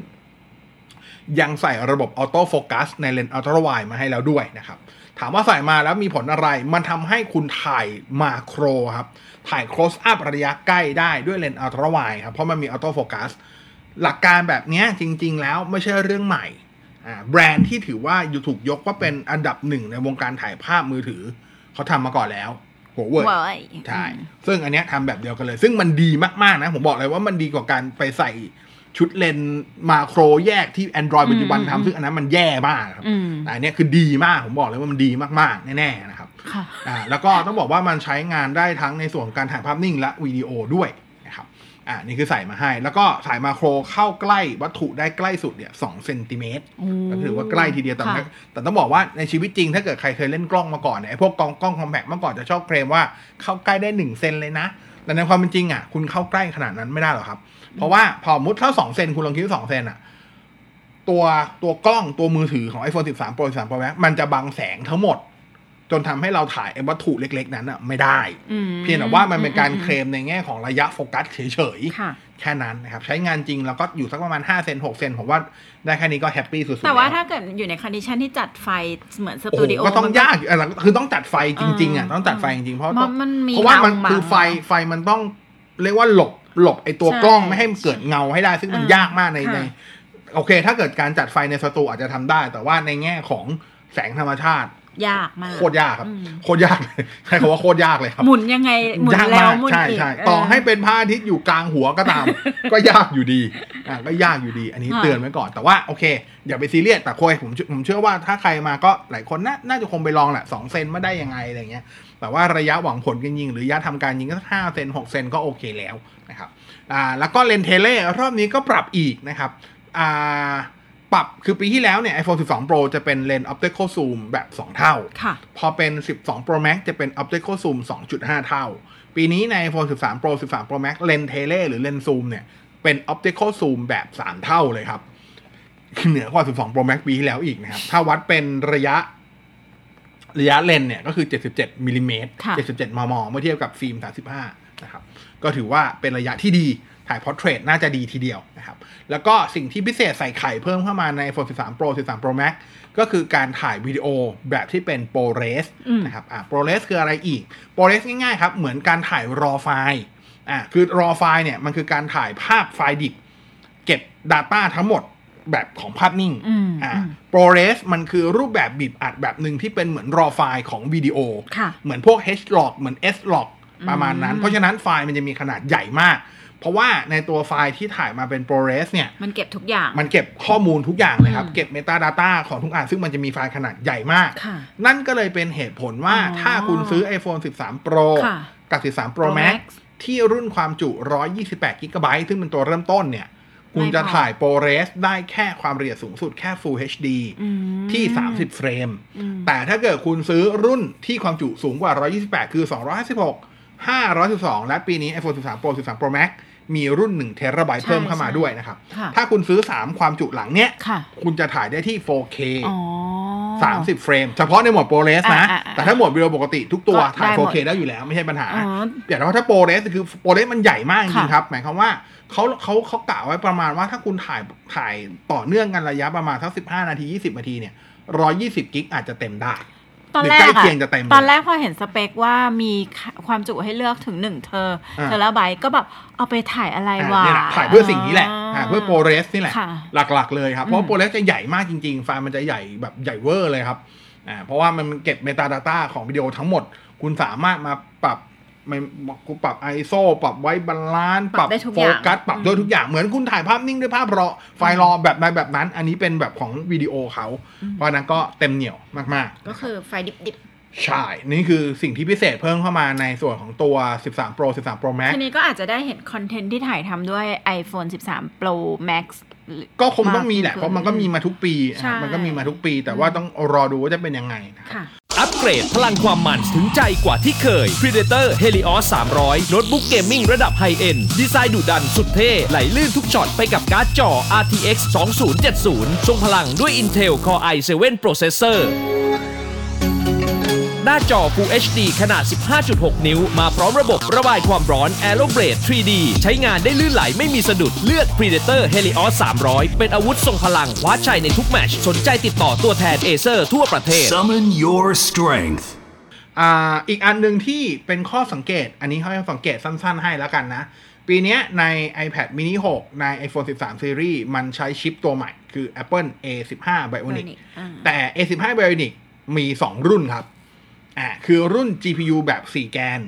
ยังใส่ระบบ auto focus ในเลนส์ ultra wide มาให้แล้วด้วยนะครับถามว่าใส่มาแล้วมีผลอะไร มันทำให้คุณถ่าย macro ครับ ถ่าย close up ระยะใกล้ได้ด้วยเลนส์ ultra wide ครับ เพราะมันมี auto focus หลักการแบบเนี้ยจริง ๆ แล้วไม่ใช่เรื่องใหม่อ่า แบรนด์ที่ถือว่าอยู่ถูกยกว่าเป็นอันดับหนึ่งในวงการถ่ายภาพมือถือ เขาทำมาก่อนแล้วหัวเว่ยเว้ยใช่อืมซึ่งอันเนี้ยทำแบบเดียวกันเลย ซึ่งมันดีมาก ๆ นะ ผมบอกเลยว่ามันดีกว่าการไปใส่ชุดเลนส์มาโครแยกที่ Android ปัจจุบันทำซึ่งอันนั้นมันแย่มากครับอืมแต่อันเนี้ยคือดีมาก ผมบอกเลยว่ามันดีมาก ๆ แน่ ๆ นะครับค่ะอ่าแล้วก็ต้องบอกว่ามันใช้งานได้ทั้งในส่วนของการถ่ายภาพนิ่งและวิดีโอด้วย นะครับอ่านี่คือใส่มาให้ แล้วก็สายมาโครเข้าใกล้วัตถุได้ใกล้สุดเนี่ยสองเซนติเมตรโอ้ก็ถือว่าใกล้ทีเดียวแต่ค่ะไม่แต่ต้องบอกว่าในชีวิตจริงถ้าเกิดใครเคยเล่นกล้องมาก่อนเนี่ยไอ้พวกกล้องกล้องคอมแพคเมื่อก่อนจะชอบเคลมว่าเข้าใกล้ได้หนึ่งเซนเลยนะแต่ในความเป็นจริงอะคุณเข้าใกล้ขนาดนั้นไม่ได้หรอกครับ เพราะว่าพอมุดเข้าสองเซนคุณลองคิดว่าสองเซนอะตัวตัวกล้องตัวมือถือของ iPhone 13 Pro 13 Pro Max มันจะบังแสงทั้งหมด จนทำให้เราถ่ายไอ้วัตถุเล็ก ๆ นั้นอะไม่ได้อืมเพียงแต่ว่ามันเป็นการอืมเคลมในแง่ของระยะโฟกัสเฉยๆค่ะแค่นั้นนะครับ ใช้งานจริงแล้วก็อยู่สักประมาณ 5 เซน6 เซนผมว่าได้แค่นี้ก็ happy สุดๆแต่ว่าล้ถ้าเกิดอยู่ใน condition ที่จัดไฟเหมือนสโอ้ตูโหดิโอก็ต้องมันยากอยู่อะคือต้องจัดไฟจริงๆอะเออต้องจัดไฟจริงๆเพราะมันต้องมันมีเพราะว่ามันเงาคือไฟบังไฟมันต้องเรียกว่าหลบหลบไอตัวใช่กล้องไม่ให้มันเกิดเงาให้ได้ ซึ่งมันเออยากมากในค่ะในโอเค ถ้าเกิดการจัดไฟในสตูอาจจะทำได้ แต่ว่าในแง่ของแสงธรรมชาติ ยากมากโคตรยากครับอืมโคตรยากเลยใช้คำว่าโคตรยากเลยครับ หมุนยังไงหมุนยากแล้วมากหมุนใช่อีกใช่เต่อให้เป็นพระอาทิตย์อยู่กลางหัวก็ตาม ก็ยากอยู่ดีอะก็ยากอยู่ดี อันนี้ค่ะเตือนไว้ก่อนแต่ว่าโอเค อย่าไปซีเรียสแต่โคยผมเชื่อผมเชื่อว่าถ้าใครมาก็หลายคนน่าน่าจะคงไปลองแหละสองเซนไม่ได้ยังไงอะไรเงี้ยแต่ว่าระยะหวังผลกันยิง หรือระยะทำการยิงก็ห้าเซนหกเซนก็โอเคแล้วนะครับอ่าแล้วก็เลนส์ tele รอบนี้ก็ปรับอีกนะครับอ่า ปรับคือปีที่แล้วเนี่ย iPhone 12 Pro จะเป็นเลนส์ optical zoom แบบ 2 เท่าค่ะพอเป็น 12 Pro Max จะเป็น optical zoom 2.5 เท่า ปีนี้ใน iPhone 13 Pro 13 Pro Max เลนส์ tele หรือเลนส์ซูมเนี่ย เป็น optical zoom แบบ 3 เท่าเลยครับ เหนือกว่า 12 Pro Max ปีที่แล้วอีกนะครับ ถ้าวัดเป็นระยะระยะเลนส์เนี่ยก็คือ 77มิลลิเมตรค่ะ77 มม เมื่อเทียบกับฟิล์ม 35 นะครับ ก็ถือว่าเป็นระยะที่ดี ถ่าย portrait น่าจะดีทีเดียวนะครับ แล้วก็สิ่งที่พิเศษใส่ไข่เพิ่มเข้ามาใน iPhone 13 Pro 13 Pro Max ก็คือการถ่ายวิดีโอแบบที่เป็น ProRes อืมนะครับอ่า ProRes คืออะไรอีก ProRes ง่ายๆครับ เหมือนการถ่าย raw ไฟล์อ่าคือ raw ไฟล์เนี่ยมันคือการถ่ายภาพไฟล์ดิบ เก็บ Data ทั้งหมดแบบของภาพนิ่งอืมอ่าอืม ProRes มันคือรูปแบบบีบอัดแบบหนึ่งที่เป็นเหมือน raw ไฟล์ของวิดีโอค่ะเหมือนพวก H-log เหมือน S-log ประมาณนั้นอืมเพราะฉะนั้นไฟล์มันจะมีขนาดใหญ่มาก เพราะว่าในตัวไฟล์ที่ถ่ายมาเป็น ProRes เนี่ย มันเก็บทุกอย่าง มันเก็บข้อมูลทุกอย่างเลยครับอืมเก็บ Metadata ของทุกอันซึ่งมันจะมีไฟล์ขนาดใหญ่มากค่ะนั่นก็เลยเป็นเหตุผลว่าอ๋อถ้าคุณซื้อ iPhone 13 Pro ค่ะกับ 13 Pro Pro Max Max ที่รุ่นความจุ 128 g b ซึ่งเป็นตัวเริ่มต้นเนี่ย คุณไม่พอจะถ่าย ProRes ได้แค่ความละเอียดสูงสุดแค่ Full HD อืมที่ 30 เฟรมอืมแต่ถ้าเกิดคุณซื้อรุ่นที่ความจุสูงกว่า 128 คือ 256 512 และปีนี้ iPhone 13 Pro 13 Pro Max มีรุ่น1เทราไบต์ใช่เพิ่มเข้ามาใช่ด้วยนะครับค่ะถ้าคุณซื้อ 3 ความจุหลังเนี้ยค่ะคุณจะถ่ายได้ที่ 4K อ๋อ30 เฟรม เฉพาะในโหมด ProRes นะอ่าอ่าแต่ถ้าโหมดวิดีโอปกติทุกตัวก็ถ่ายได้หมด 4K ได้อยู่แล้วไม่ใช่ปัญหาอ๋อแต่ว่าถ้า ProRes คือ ProRes มันใหญ่มากจริงค่ะๆครับ หมายความว่าเขาเขาเขากะไว้ประมาณว่าถ้าคุณถ่ายถ่ายต่อเนื่องกันระยะประมาณสัก15 นาที 20 นาทีเนี่ย120 กิกอาจจะเต็มได้ ตอนหรือแรใกล้กอะเคียงจะเต็มเลยตอนแรกพอเห็นสเปคว่ามีความจุให้เลือกถึงหนึ่งเทอร์อ่าเทอร์ละไบต์ก็แบบเอาไปถ่ายอะไรอะวะเนี่ยแหละถ่ายเพื่อสิ่งนี้แหละอ่าเพื่อ ProRes นี่แหละค่ะหลักๆเลยครับ เพราะอืม ProRes จะใหญ่มากจริง ๆ ไฟล์มันจะใหญ่แบบใหญ่เวอร์เลยครับอ่าเพราะว่ามันเก็บ Metadata ของวิดีโอทั้งหมด คุณสามารถมาปรับ ไม่กูปรับ ISO ปรับ white balance ปรับได้ทุกโฟอย่างกัสปรับอืมด้วยทุกอย่างเหมือนคุณถ่ายภาพนิ่งด้วยภาพ raw ไฟล์ raw แบบใดแบบนั้น อันนี้เป็นแบบของวิดีโอเขา เพราะฉะนั้นก็เต็มเหนียวมากๆ ก็คือไฟล์ดิบดิบใช่ นี่คือสิ่งที่พิเศษเพิ่มเข้ามาในส่วนของตัว 13 Pro 13 Pro Max ทีนี้ก็อาจจะได้เห็นคอนเทนต์ที่ถ่ายทำด้วย iPhone 13 Pro Max ก็คงต้องมีแหละมากขึ้นเพราะมันก็มีมาทุกปีใช่อะมันก็มีมาทุกปี แต่ว่าต้องรอดูว่าจะเป็นยังไงนะครับค่ะอัปเกรดพลังความมันถึงใจกว่าที่เคย Predator Helios 300 โน้ตบุ๊ก gaming ระดับ high-end ดีไซน์ดุดันสุดเท่ ไหลลื่นทุกช็อตไปกับการ์ดจอ RTX 2070 ทรงพลังด้วย Intel Core i7 Processor หน้าจอ Full HD ขนาด 15.6 นิ้ว มาพร้อมระบบระบายความร้อน Aeroblade 3D ใช้งานได้ลื่นไหลไม่มีสะดุดเลือก Predator Helios 300 เป็นอาวุธทรงพลังคว้าชัยในทุกแมตช์สนใจติดต่อตัวแทน Acer ทั่วประเทศ Summon your strength. อ่าอีกอันหนึ่งที่เป็นข้อสังเกต อันนี้เขาให้สังเกตสั้นๆ ให้แล้วกันนะ ปีเนี้ยใน iPad mini 6 ใน iPhone 13 Series มันใช้ชิปตัวใหม่ คือ Apple A15 Bionic Bionic อ่าแต่ A15 Bionic มี 2 รุ่นครับ อ่าคือรุ่น GPU แบบ 4 แกน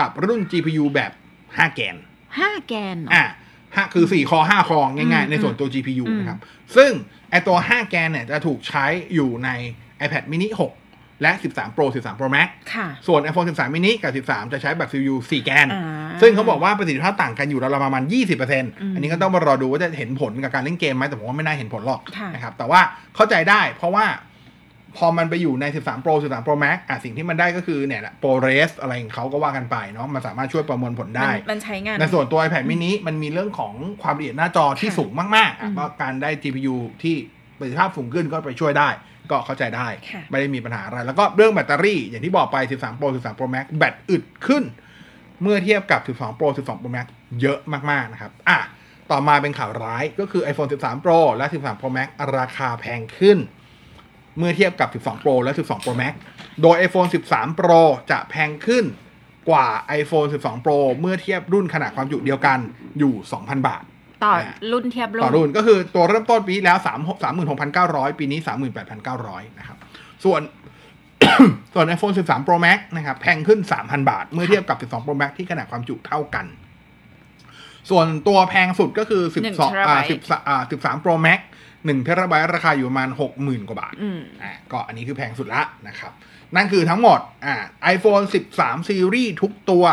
กับรุ่น GPU แบบ 5 แกน 5 แกนเหรออะห้าคือ4คอ5คอง่ายอืมๆในส่วนตัว GPU อืมนะครับ ซึ่งไอตัว 5 แกนเนี่ยจะถูกใช้อยู่ใน iPad mini 6 และ 13 Pro 13 Pro Max ค่ะส่วน iPhone 13 mini กับ 13 จะใช้แบบ CPU 4 แกนอ่าซึ่งเขาบอกว่าประสิทธิภาพต่างกันอยู่ราวๆประมาณ 20%มอันนี้ก็ต้องมารอดูว่าจะเห็นผลกับการเล่นเกมไหมแต่ผมว่าไม่น่าเห็นผลหรอกค่ะนะครับ แต่ว่าเข้าใจได้เพราะว่า พอมันไปอยู่ใน 13 Pro 13 Pro Max อะสิ่งที่มันได้ก็คือเนี่ยแหละ ProRes อะไรของเขาก็ว่ากันไปเนาะมันสามารถช่วยประมวลผลได้มันมันใช้งาน ในส่วนตัว iPad mini มันมีเรื่องของความละเอียดหน้าจอที่ค่ะสูงมากๆอะอืมก็การได้ GPU ที่ประสิทธิภาพสูงขึ้นก็ไปช่วยได้ ก็เข้าใจได้ค่ะไม่ได้มีปัญหาอะไร แล้วก็เรื่องแบตเตอรี่อย่างที่บอกไป 13 Pro 13 Pro Max แบตอึดขึ้น เมื่อเทียบกับ 12 Pro 12 Pro Max เยอะมากๆนะครับอะต่อมาเป็นข่าวร้ายก็คือ iPhone 13 Pro และ 13 Pro Max ราคาแพงขึ้น เมื่อเทียบกับ 12 Pro และ 12 Pro Max โดย iPhone 13 Pro จะแพงขึ้นกว่า iPhone 12 Pro เมื่อเทียบรุ่นขนาดความจุเดียวกันอยู่ 2,000 บาท ต่อรุ่นเทียบรุ่ต่อรุ่นก็คือตัวเริ่มต้นปีที่แล้ว3 36,900 ปีนี้ 38,900 นะครับ ส่วนส่วน iPhone 13 Pro Max นะครับแพงขึ้น 3,000 บาท เมื่อเทียบกับ 12 Pro Max ที่ขนาดความจุเท่ากัน ส่วนตัวแพงสุดก็คือหนึ่ง12อ่า terabyte 10อ่า13 Pro Max 1เทราไบต์ราคาอยู่ประมาณ60,000กว่าบาทอืมอ่าก็อันนี้คือแพงสุดละนะครับ นั่นคือทั้งหมดอ่า iPhone 13 Series ทุกตัว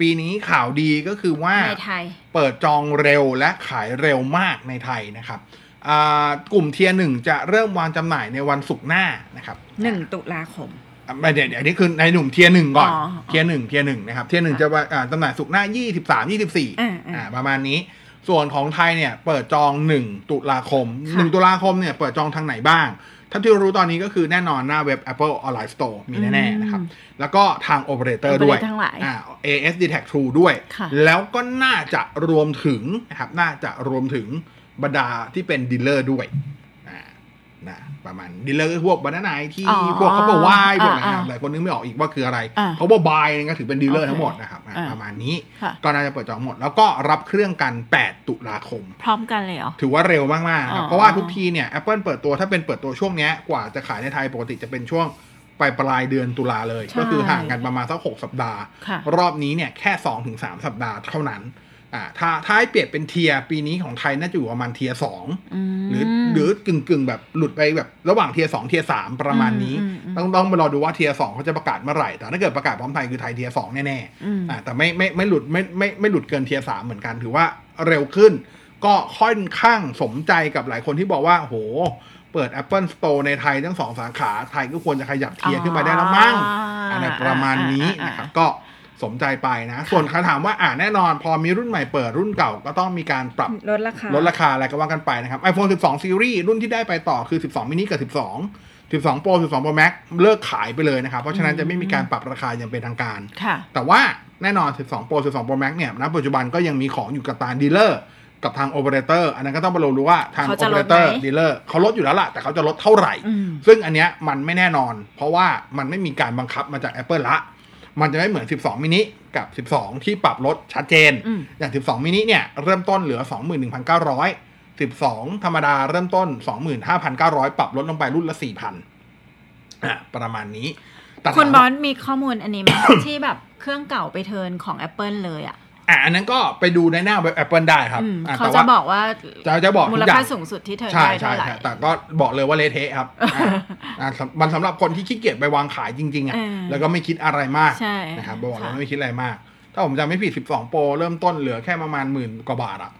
ปีนี้ข่าวดีก็คือว่าในไทยเปิดจองเร็วและขายเร็วมากในไทยนะครับอ่ากลุ่ม tier หนึ่งจะเริ่มวางจำหน่ายในวันศุกร์หน้านะครับ1ตุลาคมอะไม่เดี๋ยวเดี๋ยวอันนี้คือในกลุ่ม tier หนึ่งก่อนอ๋อtier หนึ่ง tier หนึ่งนะครับ tier หนึ่งจะวางอ่าจำหน่ายศุกร์หน้ายี่สิบสามยี่สิบสี่อ่าอ่าอ่าประมาณนี้ ส่วนของไทยเนี่ยเปิดจอง 1 ตุลาคมค่ะ1ตุลาคมเนี่ยเปิดจองทางไหนบ้างถ้าที่รู้ตอนนี้ก็คือแน่นอนหน้าเว็บ Apple Online Store มีแน่ ๆ นะครับ แล้วก็ทาง Operator ด้วย Operator ทั้งหลายอ่า AS d t a c True ด้วยค่ะแล้วก็น่าจะรวมถึงนะครับ น่าจะรวมถึงบรรดาที่เป็น dealer ด้วยอ่า นะประมาณ dealer พวก BaNANA IT อ๋อพวก Copperwired พวกนะครับอ่าหลายคนนึกไม่ออกอีกว่าคืออะไรอ่า Copperwired ก็ถือเป็น dealer โอเคทั้งหมดนะครับอ่าอ่าประมาณนี้ค่ะก็น่าจะเปิดจองหมด แล้วก็รับเครื่องกัน 8 ตุลาคม พร้อมกันเลยเหรอถือว่าเร็วมากๆครับอ๋อเพราะว่าทุกทีเนี่ย Apple เปิดตัวถ้าเป็นเปิดตัวช่วงเนี้ยกว่าจะขายในไทยปกติจะเป็นช่วงปลายปลายเดือนตุลาเลยใช่ก็คือห่างกันประมาณสักหกสัปดาห์ค่ะรอบนี้เนี่ยแค่2อถึงสสัปดาห์เท่านั้นอ่าถ้าถ้าให้เปรียบเป็น tier ปีนี้ของไทยน่าจะอยู่ประมาณ tier สองมหรือ หรือกึ่งกึ่งๆแบบหลุดไปแบบระหว่าง tier สอง tier สามประมาณนี้อืมอืมต้องต้องมารอดูว่า tier สองเขาจะประกาศเมื่อไหร่ แต่ถ้าเกิดประกาศพร้อมไทยคือไทย tier สองแน่อืมๆอ่าแต่ไม่ไม่ไม่หลุดไม่ไม่ไม่หลุดเกิน tier สามเหมือนกันถือว่าเร็วขึ้น ก็ค่อนข้างสมใจกับหลายคนที่บอกว่าโหเปิด Apple Store ในไทยทั้งสองสาขาไทยก็ควรจะขยับ tier ขึ้นมาได้แล้วมั้งอ่าอะไรประมาณนี้อ่าอ่านะครับก็ สมใจไปนะ ส่วนคำถามว่าอ่าแน่นอน พอมีรุ่นใหม่เปิดรุ่นเก่าก็ต้องมีการปรับลดราคาลดราคาอะไรก็ว่ากันไปนะครับ iPhone 12 Series รุ่นที่ได้ไปต่อคือ 12 mini กับ 12 12 Pro 12 Pro Max เลิกขายไปเลยนะครับ เพราะฉะนั้นจะไม่มีการปรับราคาอย่างเป็นทางการค่ะแต่ว่าแน่นอน 12 Pro 12 Pro Max เนี่ยณปัจจุบันก็ยังมีของอยู่กับทาง dealer กับทาง operator อันนั้นก็ต้องไปดูว่าทางเขาจะลเรดไหม dealer เขาลดอยู่แล้วล่ะ แต่เขาจะลดเท่าไหร่อืมซึ่งอันเนี้ยมันไม่แน่นอน เพราะว่ามันไม่มีการบังคับมาจาก Apple ละ มันจะไม่เหมือน 12 มินิกับ 12 ที่ปรับลดชัดเจนอืมอย่าง 12 มินิเนี่ยเริ่มต้นเหลือ 21,900 12 ธรรมดาเริ่มต้น 25,900 ปรับลดลงไปรุ่นละ 4,000อะประมาณนี้แต่คุณถามบอว่าสมีข้อมูลอันนี้ไหมที่แบบเครื่องเก่าไปเทิร์นของ Apple เลยอะ อะอันนั้นก็ไปดูในหน้าเว็บ Apple ได้ครับอืมอะเขาแต่จะว่าบอกว่าจะจะบอกทุมูกลอย่าค่างสูงสุดที่เทิร์นใช่ได้ใช่เท่าไหร่ใช่แต่ก็บอกเลยว่าเละเทะครับอะอะสำมันสำหรับคนที่ขี้เกียจไปวางขายจริง ๆอะเออแล้วก็ไม่คิดอะไรมากใช่นะครับบอกเลยค่ะว่าไม่คิดอะไรมาก ถ้าผมจำไม่ผิด 12 โปรเริ่มต้นเหลือแค่ประมาณหมื่นกว่าบาทอะ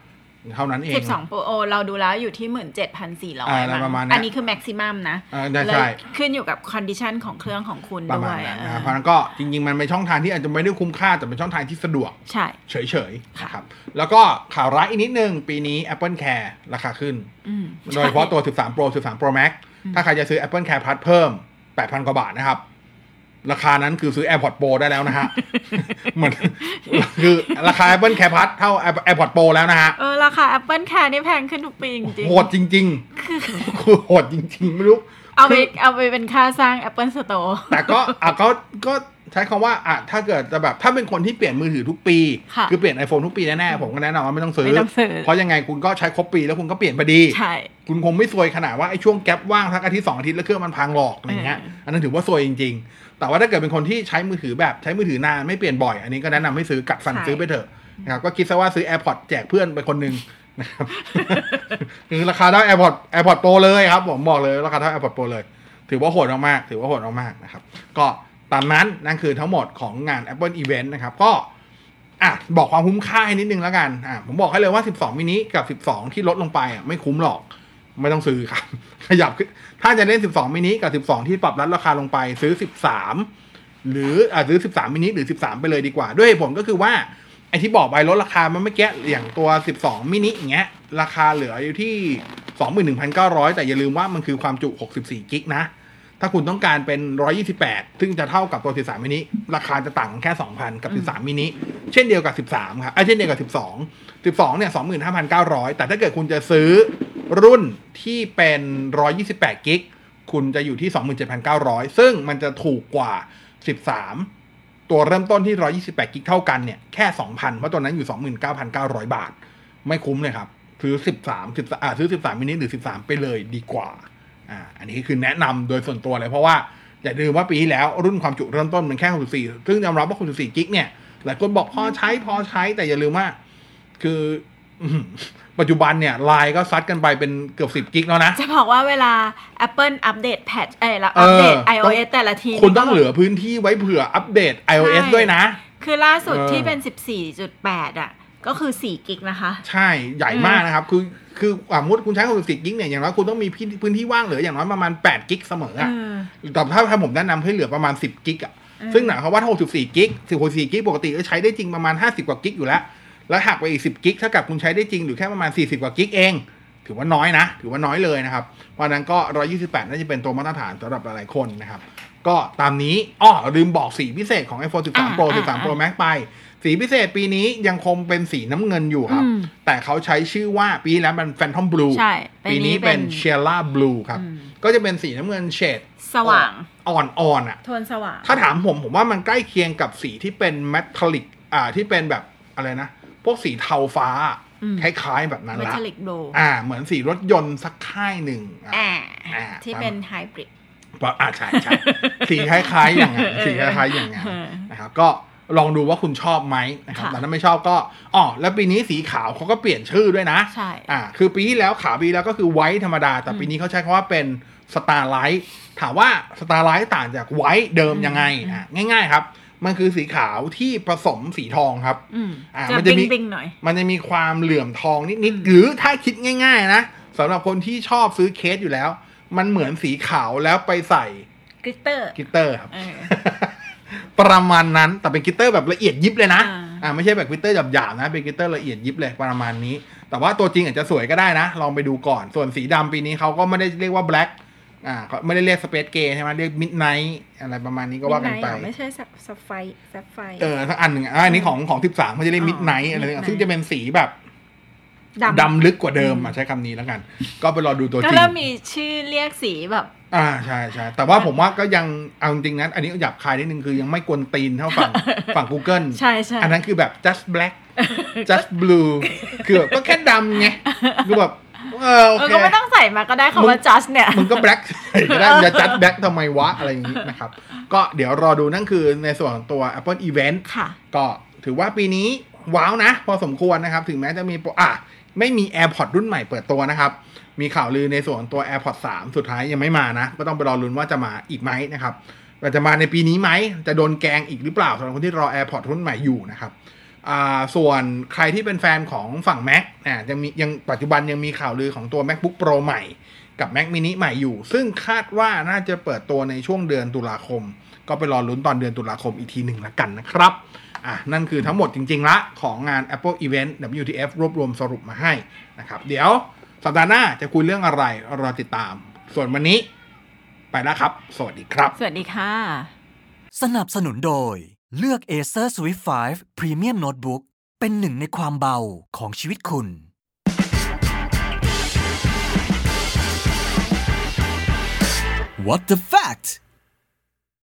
เท่านั้นเองสิบสอง Proโอเราดูแล้วอยู่ที่หมื่นเจ็ดพันสี่ร้อยอ่าอะไรประมาณนั้น อันนี้คือ maximum นะอ่าได้แล้วใช่ ขึ้นอยู่กับ condition ของเครื่องของคุณประด้มาวณยนั้นเอนะครับอเพราะฉะนั้นก็จริง ๆ มันเป็นช่องทางที่อาจจะไม่ได้คุ้มค่า แต่เป็นช่องทางที่สะดวก ใช่ เฉยๆนะครับ แล้วก็ข่าวร้ายอีกนิดนึง ปีนี้ Apple Care ราคาขึ้น อืมโดยเฉพาะตัว 13 Pro 13 Pro Max ถ้าใครจะซื้อ Apple Care Plus เพิ่ม 8,000 กว่าบาทนะครับ ราคานั้นคือซื้อ AirPods Pro ได้แล้วนะฮะ เหมือนคือราคา Apple Care Plus เท่า AirPods Pro แล้วนะฮะ เออ ราคา Apple Care นี่แพงขึ้นทุกปีจริงโหดจริง ๆ คือโหดจริง ๆ ไม่รู้ๆเอาไปคือเอาไปเป็นค่าสร้าง Apple Store แต่ก็อะก็ก็ใช้คำว่าอะถ้าเกิดจะแบบถ้าเป็นคนที่เปลี่ยนมือถือทุกปีค่ะอเปลี่ยน iPhone ทุกปีแน่ๆผมก็แนะนำว่าไม่ต้องซื้อไม่ต้องซื้อ เพราะยังไงคุณก็ใช้ครบปีแล้วคุณก็เปลี่ยนพอดีใช่คุณคงไม่ซวยขนาดว่าไอ้ช่วงแกลบว่างสักอาทิตย์สองอาทิตย์แล้วเครื่องมันพังหรอกอะไรเงี้ยเอออัอันนั้นถือว่าซวยจริงๆ แต่ว่าถ้าเกิดเป็นคนที่ใช้มือถือแบบใช้มือถือนานไม่เปลี่ยนบ่อย อันนี้ก็แนะนำให้ซื้อกัดฟันใช่ซื้อไปเถอะนะครับก็คิดซะว่าซื้อ AirPods แจกเพื่อนไปคนหนึ่งนะครับคือราคาเท่า AirPods AirPods Pro เลยครับผมบอกเลยราคาเท่า AirPods Pro เลย ถือว่าโหดมากๆถือว่าโหดมากๆนะครับ ก็ตามนั้นนั่นคือทั้งหมดของงาน Apple Event นะครับ ก็อะบอกความคุ้มค่าให้นิดนึงแล้วกันอะผมบอกให้เลยว่า 12 มินิกับ 12 ที่ลดลงไปอะไม่คุ้มหรอก ไม่ต้องซื้อครับ ขยับขึ้นถ้าจะเล่น 12 มินิกับ 12 ที่ปรับลดราคาลงไปซื้อ 13 หรืออะซื้อ 13 มินิหรือ 13 ไปเลยดีกว่า ด้วยเหตุผลก็คือว่า ไอที่บอกไปลดราคามันไม่แก้อย่างตัว 12 มินิอย่างเงี้ย ราคาเหลืออยู่ที่ 21,900 แต่อย่าลืมว่ามันคือความจุ 64 กิกนะ ถ้าคุณต้องการเป็น 128 ซึ่งจะเท่ากับตัว 13 มินิ ราคาจะต่างกันแค่ 2,000 กับ 13 มินิ เช่นเดียวกับ 13 ครับอะเช่นเดียวกับ 12 12 เนี่ย 25,900 แต่ถ้าเกิดคุณจะซื้อ รุ่นที่เป็น 128 กิก คุณจะอยู่ที่ 27,900 ซึ่งมันจะถูกกว่า 13 ตัวเริ่มต้นที่ 128 กิก เท่ากันเนี่ย แค่ 2,000 เพราะตัวนั้นอยู่ 29,900 บาท ไม่คุ้มเลยครับ ซื้อ 13 13อ่าซื้อ 13 มินิหรือ 13 ไปเลยดีกว่า อ่า อันนี้คือแนะนำโดยส่วนตัวเลยเพราะว่าอย่าลืมว่าปีที่แล้วรุ่นความจุเริ่มต้นมันแค่ 64 ซึ่งยอมรับว่า 64 กิก เนี่ย หลายคนบอกพอใช้พอใช้แต่อย่าลืมว่า คือ ปัจจุบันเนี่ยไลน์ก็ซัดกันไปเป็นเกือบ10 gig แล้วนะ จะบอกว่าเวลา Apple อัปเดต patch เอ้ยแล้วอัปเดตเออต้อง iOS แต่ละทีคุณต้องเหลือพื้นที่ไว้เผื่ออัปเดต iOS ใช่ด้วยนะ คือล่าสุดเออที่เป็น 14.8 อะ ก็คือ 4 gig นะคะ ใช่ใหญ่มากนะครับ คือคือสมมติคุณใช้64 gig เนี่ยอย่างน้อยคุณต้องมีพื้นพื้นที่ว่างเหลืออย่างน้อยประมาณ 8 gig เสมออะเออแต่ถ้าถ้าผมแนะนำให้เหลือประมาณ 10 gig อะซึ่งหมายความว่าถ้า64 gig 64 gig ปกติก็ใช้ได้จริงประมาณ 50 กว่า gig อยู่แล้ว แล้วหักไปอีก10กิกเท่ากับคุณใช้ได้จริงหรือแค่ประมาณ 40 กว่ากิกเอง ถือว่าน้อยนะ ถือว่าน้อยเลยนะครับ เพราะฉะนั้นก็ 128 น่าจะเป็นตัวมาตรฐานสำหรับหลายๆคนนะครับ ก็ตามนี้อ้อลืมบอกสีพิเศษของ iPhone 13 Pro 13 Pro Max ไป สีพิเศษปีนี้ยังคงเป็นสีน้ำเงินอยู่ครับอืมแต่เขาใช้ชื่อว่าปีที่แล้วมัน Phantom Blue ใช่ปีนี้เป็น Sheila Blue ครับอืมก็จะเป็นสีน้ำเงินเฉดสว่างอ่อนๆอะโทนสว่าง ถ้าถามผมผมว่ามันใกล้เคียงกับสีที่เป็นแมทลิกอ่าที่เป็นแบบอะไรนะ พวกสีเทาฟ้าอืมคล้ายๆแบบนั้นเมละทัลลิกโบอ่า เหมือนสีรถยนต์สักค่ายหนึ่งอะอ่าอ่าที่เป็นไฮบริดอ่าใช่ใช่สีคล้ายๆอย่างนั้นสีคล้ายๆอย่างนั้นเออนะครับ ก็ลองดูว่าคุณชอบไหมนะครับค่ะแต่ถ้าไม่ชอบก็อ๋อแล้วปีนี้สีขาวเขาก็เปลี่ยนชื่อด้วยนะใช่อ่าคือปีที่แล้วขาวปีแล้วก็คือไวท์ธรรมดา แต่ปีนี้เขาใช้คำว่าเป็นStarlight ถามว่า Starlight ต่างจาก white เดิมยังไงอะง่าย ๆ ครับ มันคือสีขาวที่ผสมสีทองครับอืมอ่าจะมันจะบิงมีวิ้งๆหน่อยมันจะมีความเหลือบทองนิดๆหรือถ้าคิดง่าย ๆ นะสำหรับคนที่ชอบซื้อเคสอยู่แล้ว มันเหมือนสีขาวแล้วไปใส่ glitter glitter ครับเออประมาณนั้นแต่เป็น glitter แบบละเอียดยิบเลยนะอ่าอ่าไม่ใช่แบบ glitter หยาบๆนะ เป็น glitter ละเอียดยิบเลยประมาณนี้ แต่ว่าตัวจริงอาจจะสวยก็ได้นะ ลองไปดูก่อนส่วนสีดำปีนี้เขาก็ไม่ได้เรียกว่าแบล็ก อ่าเขาไม่ได้เรียกสเปซเกย์ใช่ไหมเรียกมิดไนท์อะไรประมาณนี้ก็ว่ากันไป Midnight เหรอไม่ใช่สับสับไฟสับไฟ เออทั้งอันหนึ่งอะอันนี้ของของสิบสามเขาจะเรียกอ๋อมิดไนท์อะไร Midnight ซึ่งจะเป็นสีแบบดำดำลึกกว่าเดิมอะใช้คำนี้แล้วกัน ก็ไปรอดูตัวจก็ริงเริ่มมีชื่อเรียกสีแบบ อ่าใช่ใช่แต่ว่าผมว่าก็ยังเอาจริงๆนะอันนี้หยาบคายนิดนึงคือยังไม่กวนตีนเท่าฝั่งฝั่ง Google ใช่ใช่อันนั้นคือแบบ just black just blue คือแบบก็แค่ดำไงคือแบบ เออโอเออเคก็ไม่ต้องใส่มาก็ได้คำว่า just เนี่ย มึงก็ black ก็ได้จะ just black ทำไมวะ อะไรอย่างนี้นะครับ ก็เดี๋ยวรอดูนั่นคือในส่วนของตัว Apple Event ค่ะก็ถือว่าปีนี้ว้าวนะ พอสมควรนะครับ ถึงแม้จะมีโปรอะไม่มี AirPods รุ่นใหม่เปิดตัวนะครับ มีข่าวลือในส่วนของตัว AirPods 3 สุดท้ายยังไม่มานะ ก็ต้องไปรอลุ้นว่าจะมาอีกไหมนะครับว่าจะมาในปีนี้ไหมจะโดนแกงอีกหรือเปล่าสำหรับคนที่รอ AirPods รุ่นใหม่อยู่นะครับอ่า ส่วนใครที่เป็นแฟนของฝั่ง Mac อะยังมียังปัจจุบันยังมีข่าวลือของตัว MacBook Pro ใหม่ กับ Mac mini ใหม่อยู่ ซึ่งคาดว่าน่าจะเปิดตัวในช่วงเดือนตุลาคม ก็ไปรอลุ้นตอนเดือนตุลาคมอีกทีหนึ่งละกันนะครับอะนั่นคือทั้งหมดจริง ๆ ละของงาน Apple Event WTF รวบรวมสรุปมาให้นะครับ เดี๋ยวสัปดาห์หน้าจะคุยเรื่องอะไรรอติดตาม ส่วนวันนี้ ไปแล้วครับ สวัสดีครับ สวัสดีค่ะ สนับสนุนโดย เลือก Acer Swift 5 Premium Notebook เป็นหนึ่งในความเบาของชีวิตคุณ What the fact